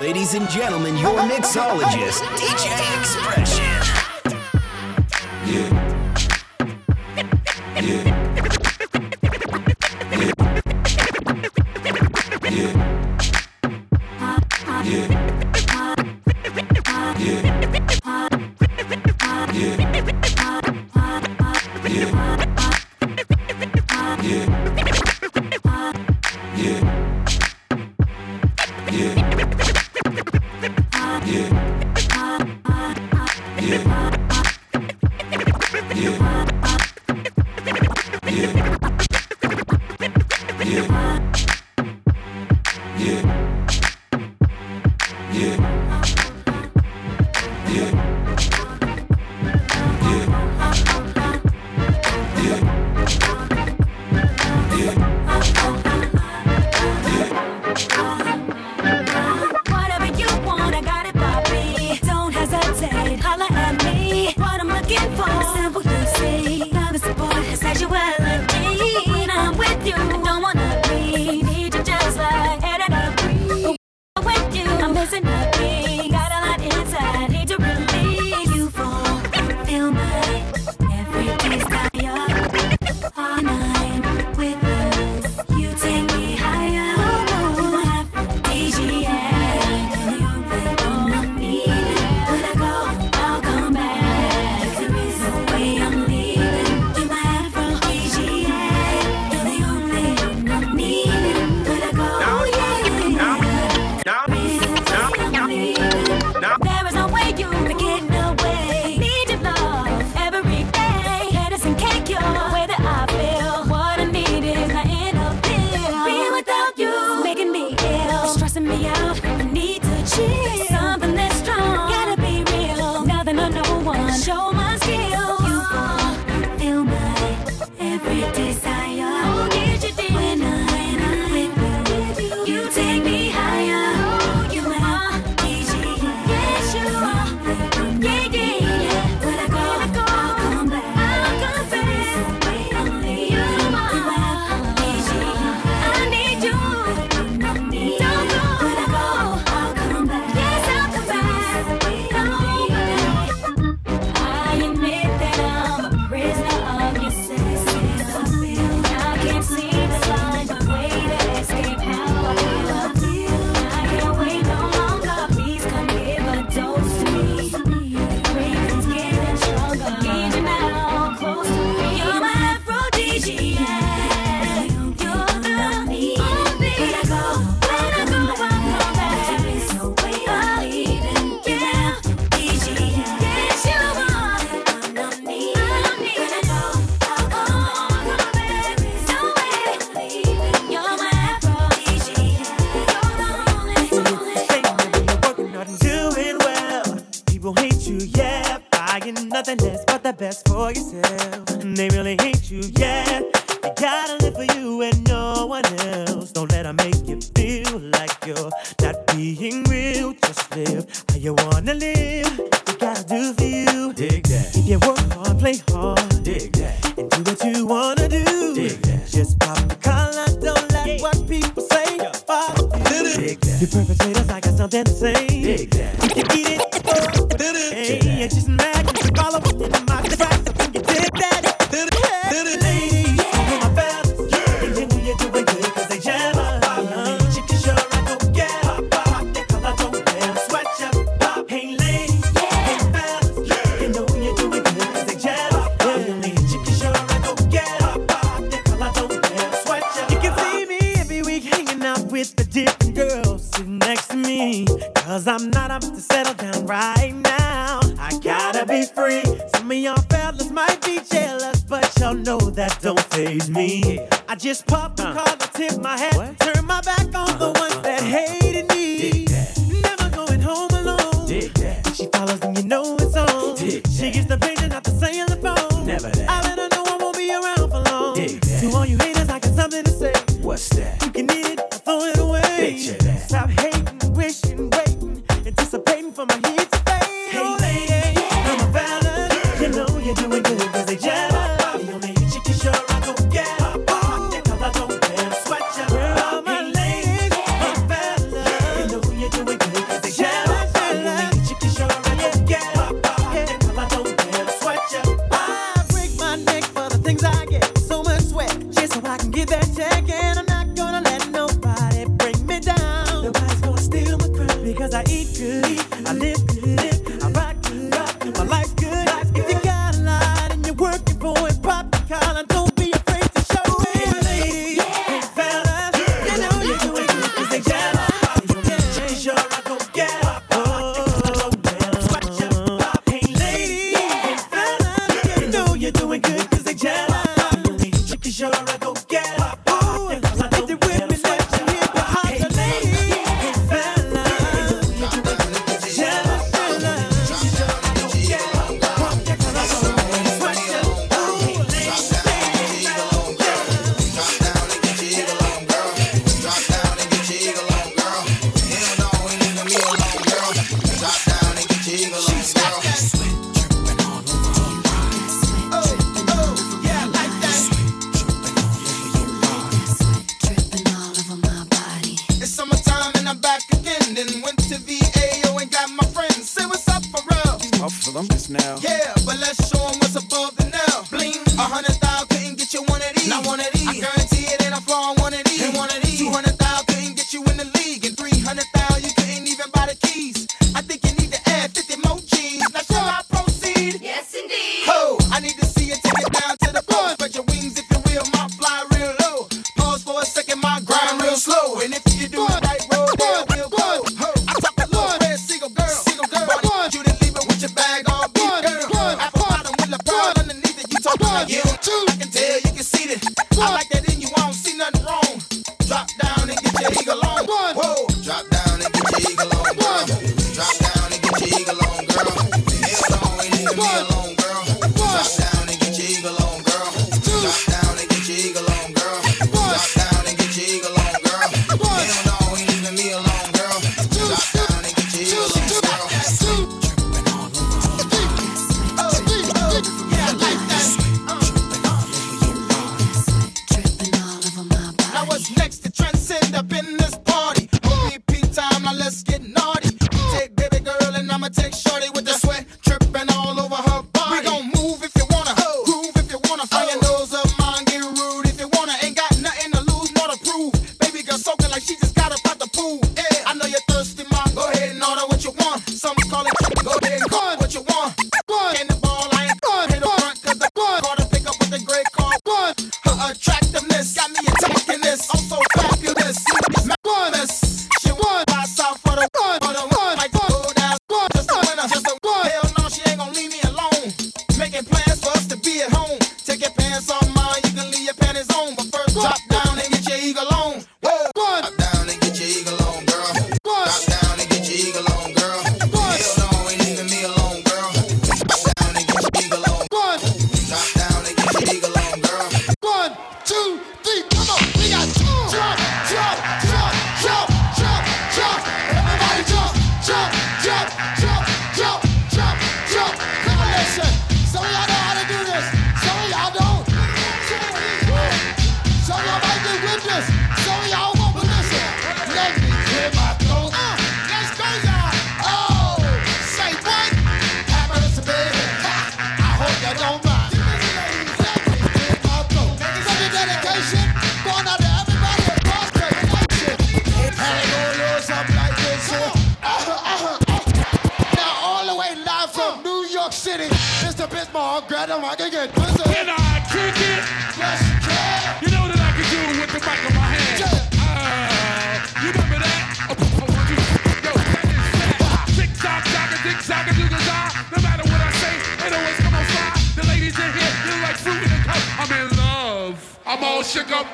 Ladies and gentlemen, your mixologist, DJ Expression. Yeah. one. Show my with the different girls sitting next to me. Cause I'm not up to settle down right now. I gotta be free. Some of y'all fellas might be jealous, but y'all know that don't phase me. I just pop the uh, car to tip my hat, turn my back on the ones that hated me. Never going home alone. She follows and you know it's on. She gets Cause I eat good, I live good. up for them just now. Yeah, but let's show them what's above the now. Bling, a hundred thousand couldn't get you one of these. Not one of these. I guarantee it ain't a flaw on one of these. Ain't one of these. grab the mic and get busy. Can I kick it? Yes, you can. You know that I can do with the mic in my hand. Yeah. Uh, you remember that? Yo, No matter what I say, come on. The ladies in here, like in cup. I'm in love. I'm all shook up.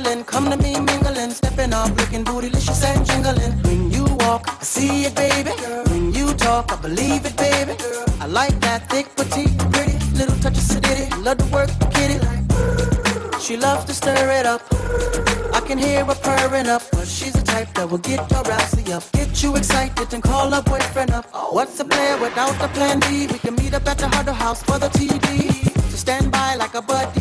mingling. Come to me mingling. Stepping off, looking bootylicious and jingling. When you walk, I see it, baby. When you talk, I believe it, baby. I like that thick, petite, pretty. Little touch of sedity. Love to work, kitty. She loves to stir it up. I can hear her purring up, but she's the type that will get your rousey up, get you excited and call her boyfriend up. What's the plan without the plan B? We can meet up at the Huddle House for the TD. So stand by like a buddy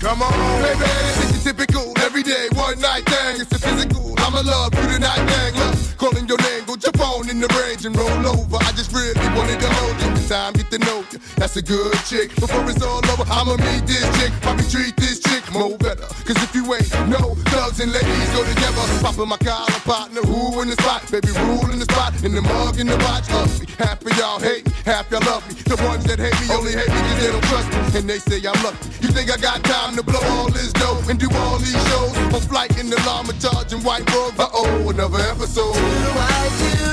Come on, baby, this is typical. Every day, one night thing. It's a physical. I'ma love you tonight, gang. Look calling your name, go jump on in the range and roll over. I just really wanted to hold you. Time, get to know you. That's a good chick. Before it's all over, I'ma meet this chick. Probably treat this chick more better. Cause if you ain't no thugs and ladies go together. Popping my collar partner, who in the spot? Baby, rule in the spot. In the mug, in the watch, ugly. Half of y'all hate me, half y'all love me. The ones that hate me only hate me cause they don't trust me. And they say I'm lucky. You think I got time to blow all this dough and do all these shows? On flight in the llama charging white robes. Uh oh, another episode.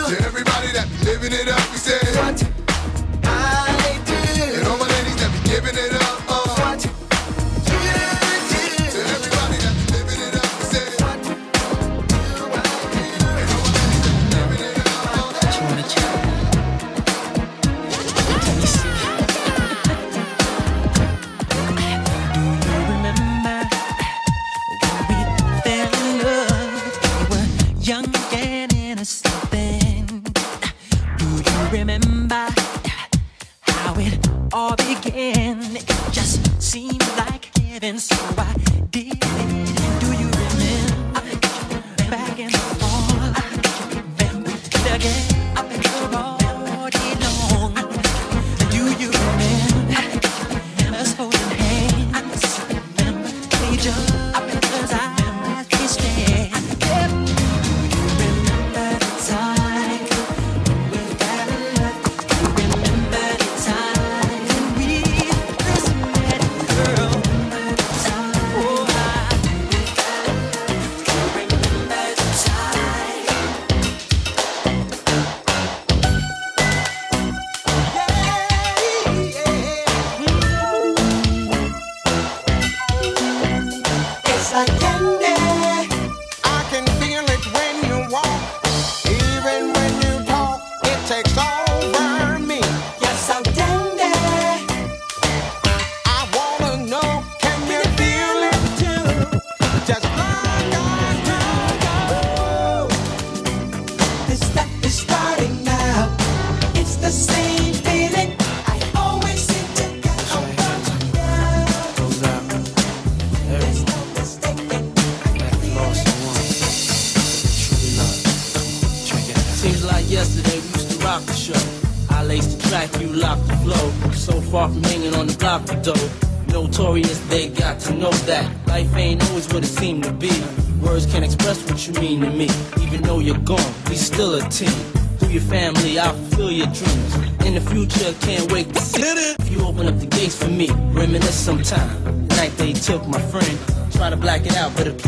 To everybody that be living it up, we say what I do. And all my ladies that be giving it up. What you do. To everybody that be living it up, we say what do I do. And all my ladies that be giving it up. Uh, all? It just seemed like heaven, so I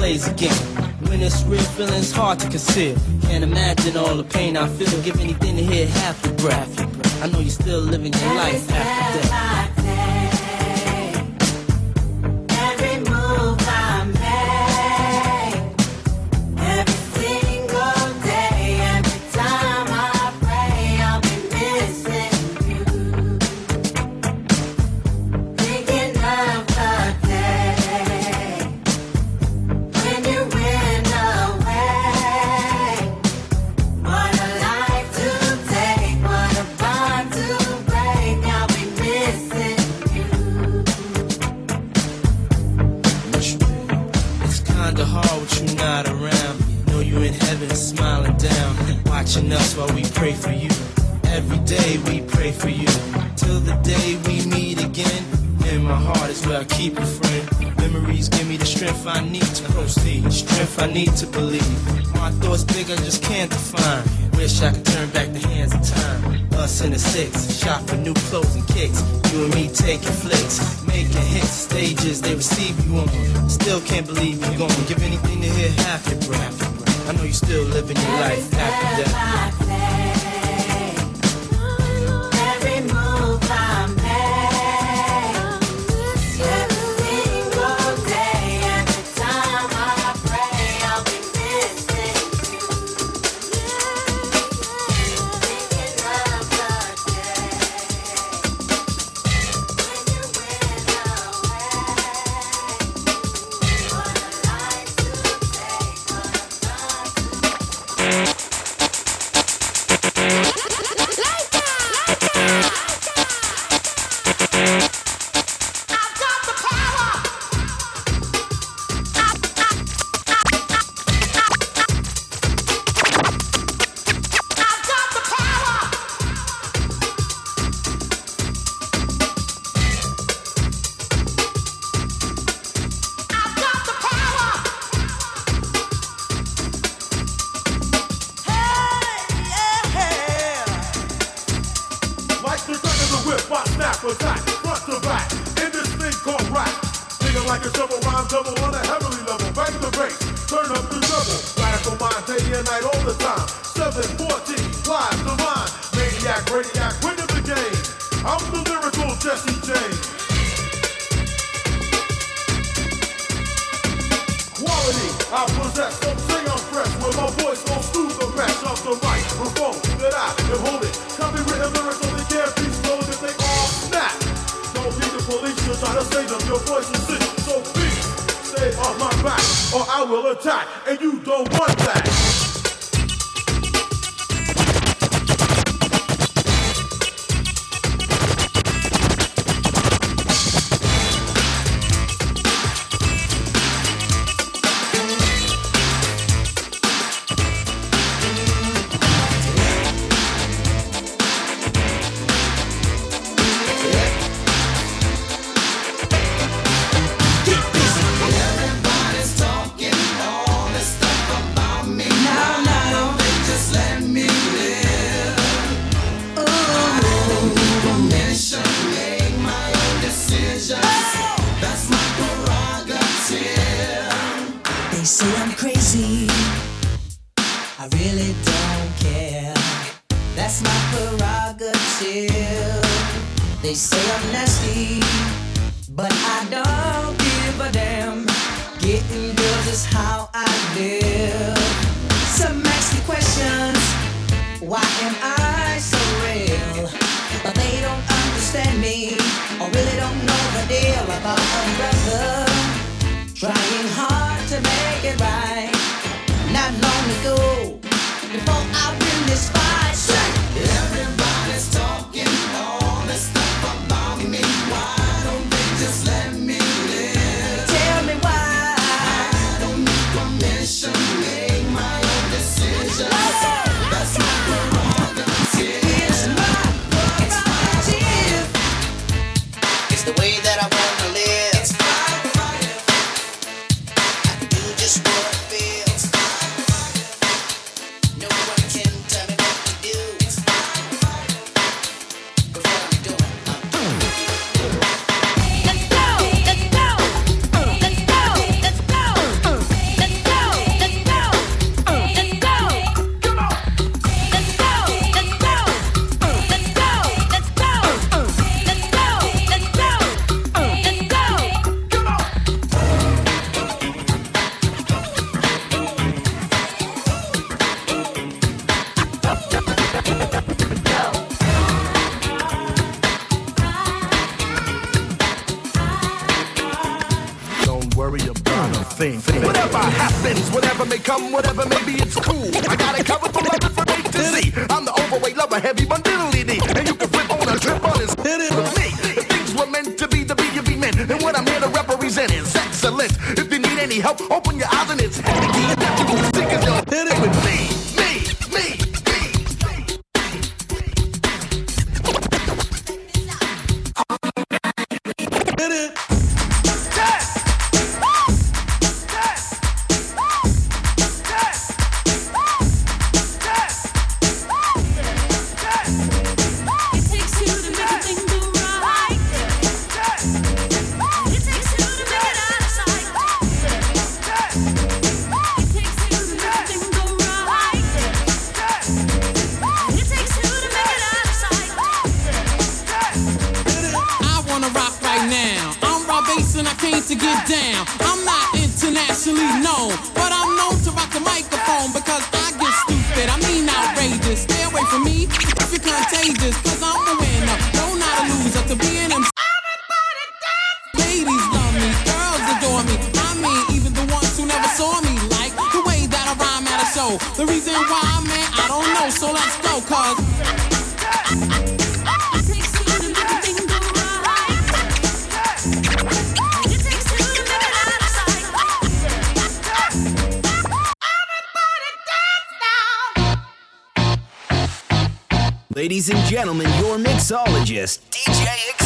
plays again. When it's real, feeling's hard to conceal. Can't imagine all the pain I feel. Give anything to hear half your breath. I know you're still living your life after death. Stages they receive you on. Still can't believe you're gone. Give anything to hear half your breath. I know you still living your life after death. Like a shovel, rhyme double on a heavenly level. Bang the bass, turn up the double. Radical mind, day and night all the time. 714, live the mind. Maniac, radiac, winning the game. I'm the lyrical Jesse James. Quality, I possess, don't say I'm fresh. When my voice goes through the mesh of the microphone that I am holding. Copywritten lyrics only can't be stolen if they all snap. Don't need the police to try to save them. Your voice is sick, off my back, or I will attack, and you don't want that. Thing. Whatever happens, whatever may come, whatever may be, it's cool. I got it covered from love from to Z. I'm the overweight lover, heavy bundle D. And you can flip on a trip on his hit it with me. If things were meant to be, the be you be meant. And what I'm here to represent is excellence. If you need any help, open your eyes and it's heavy stick as your hit it with me, but I'm known to rock the microphone because Ladies and gentlemen, your mixologist, DJ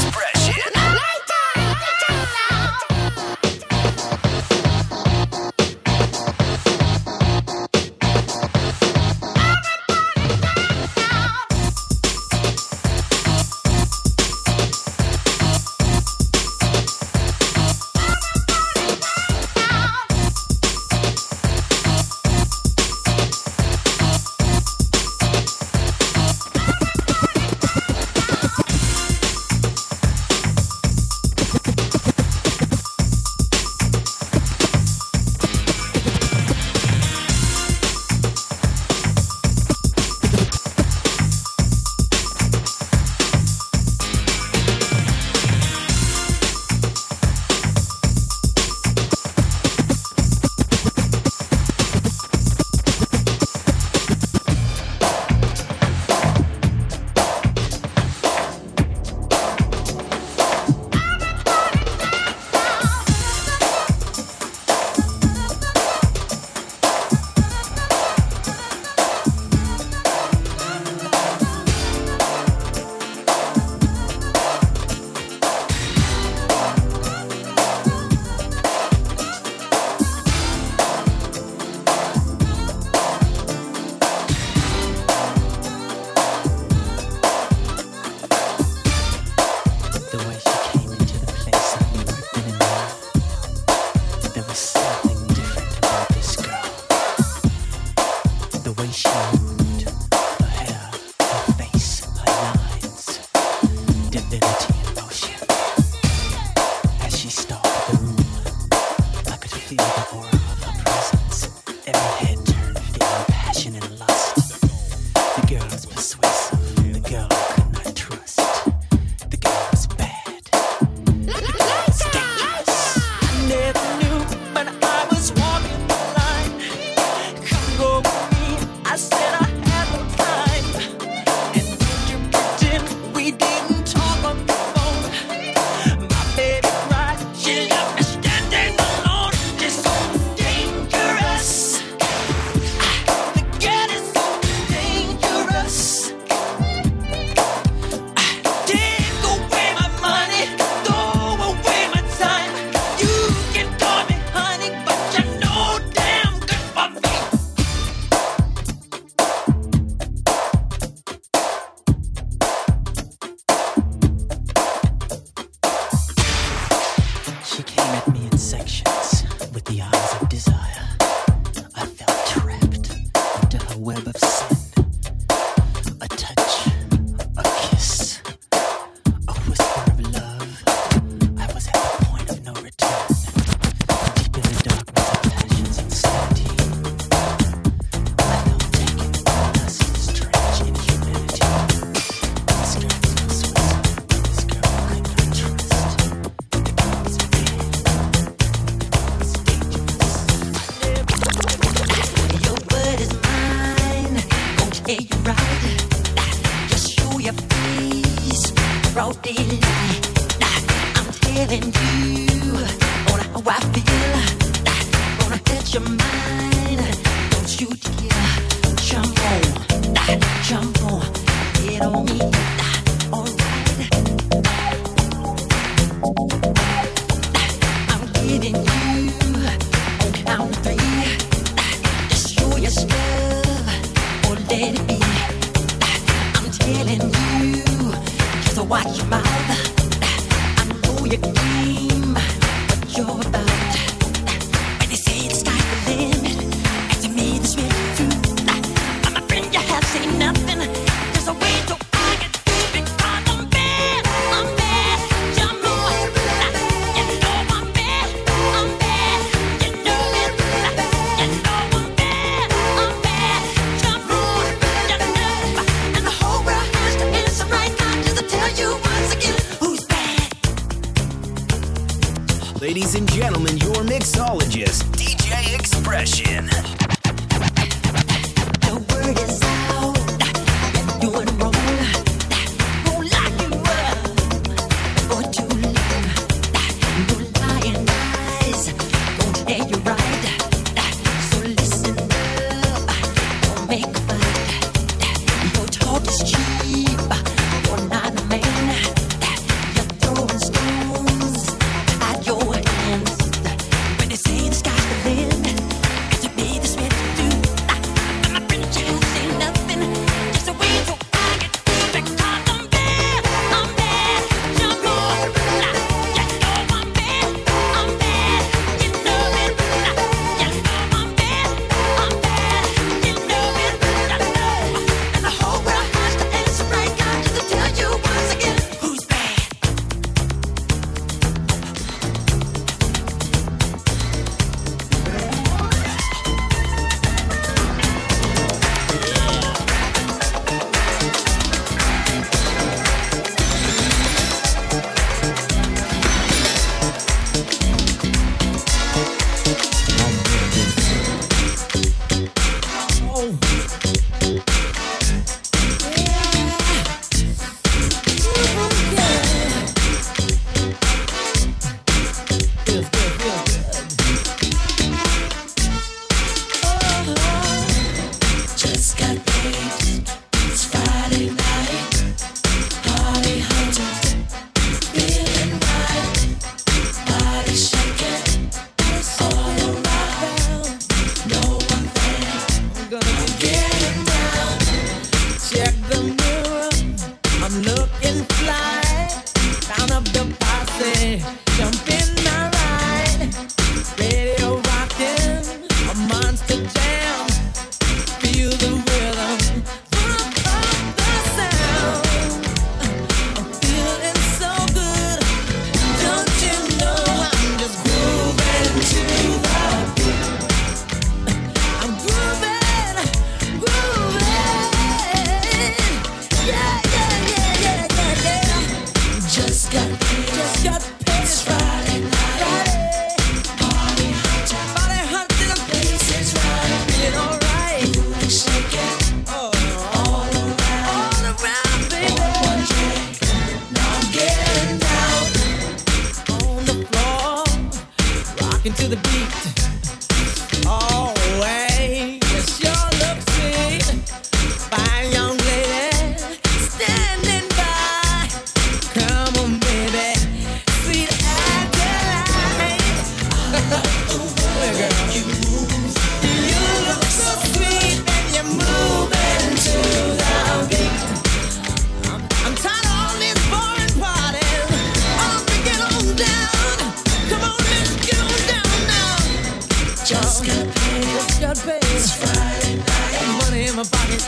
Friday night. Money in my pocket.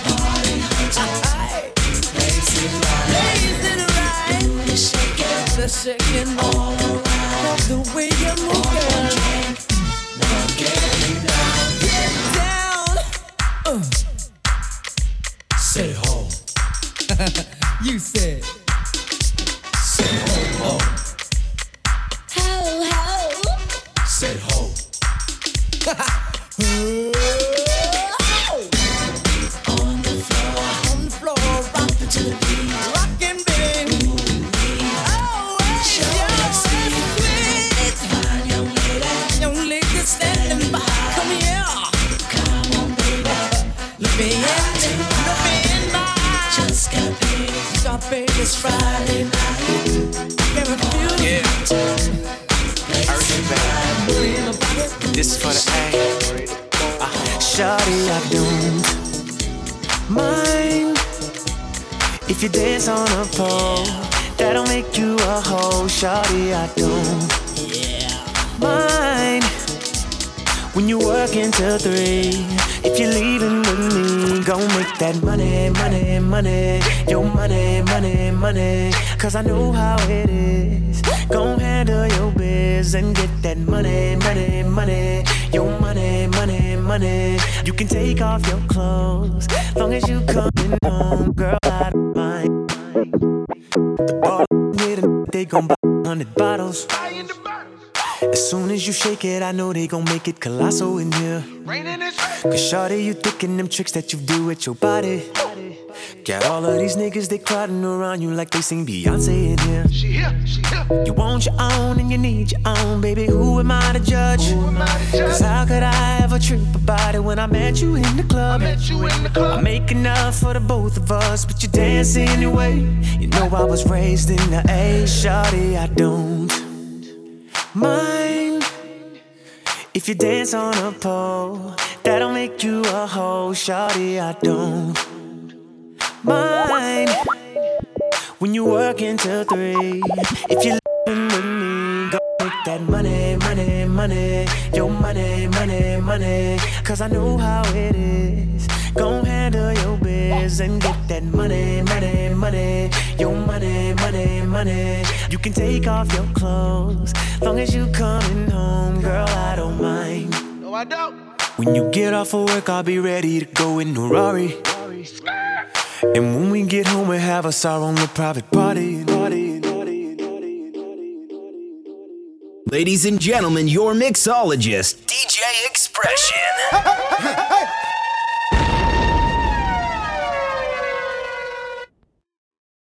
Blazing right. You shake it. The shaking all around. Love the way you move, girl. Now get down. Get down. Uh. Say ho. You Shawty, I don't mind if you dance on a pole. That'll make you a hoe. Shawty, I don't mind when you work until three. If you're leaving with me, go make that money, money, money. Your money, money, money. Cause I know how it is. Go handle your biz and get that money, money, money. Your money, money, money. You can take off your clothes. Long as you coming home, girl, I don't mind. The bar with a they gon' buy hundred bottles. As soon as you shake it, I know they gon' make it colossal in here. Cause shawty, you thinking them tricks that you do with your body. Got all of these niggas, they crowding around you like they sing Beyonce in here. She here, she here. You want your own and you need your own, baby. Who am I to judge? Cause how could I ever trip about it when I met you in the club? Met you in the club. I make enough for the both of us, but you dance anyway. You know I was raised in the A, shawty, I don't mind if you dance on a pole. That'll make you a hoe, shawty, I don't mind when you work until three. If you're living with me, go make that money, money, money. Your money, money, money. Cause I know how it is. Go handle your biz and get that money, money, money. Your money, money, money. You can take off your clothes. Long as you coming home, girl, I don't mind. No, I don't. When you get off of work, I'll be ready to go in a Rari. And when we get home, we have us our own little private party. Ladies and gentlemen, your mixologist, DJ Expression.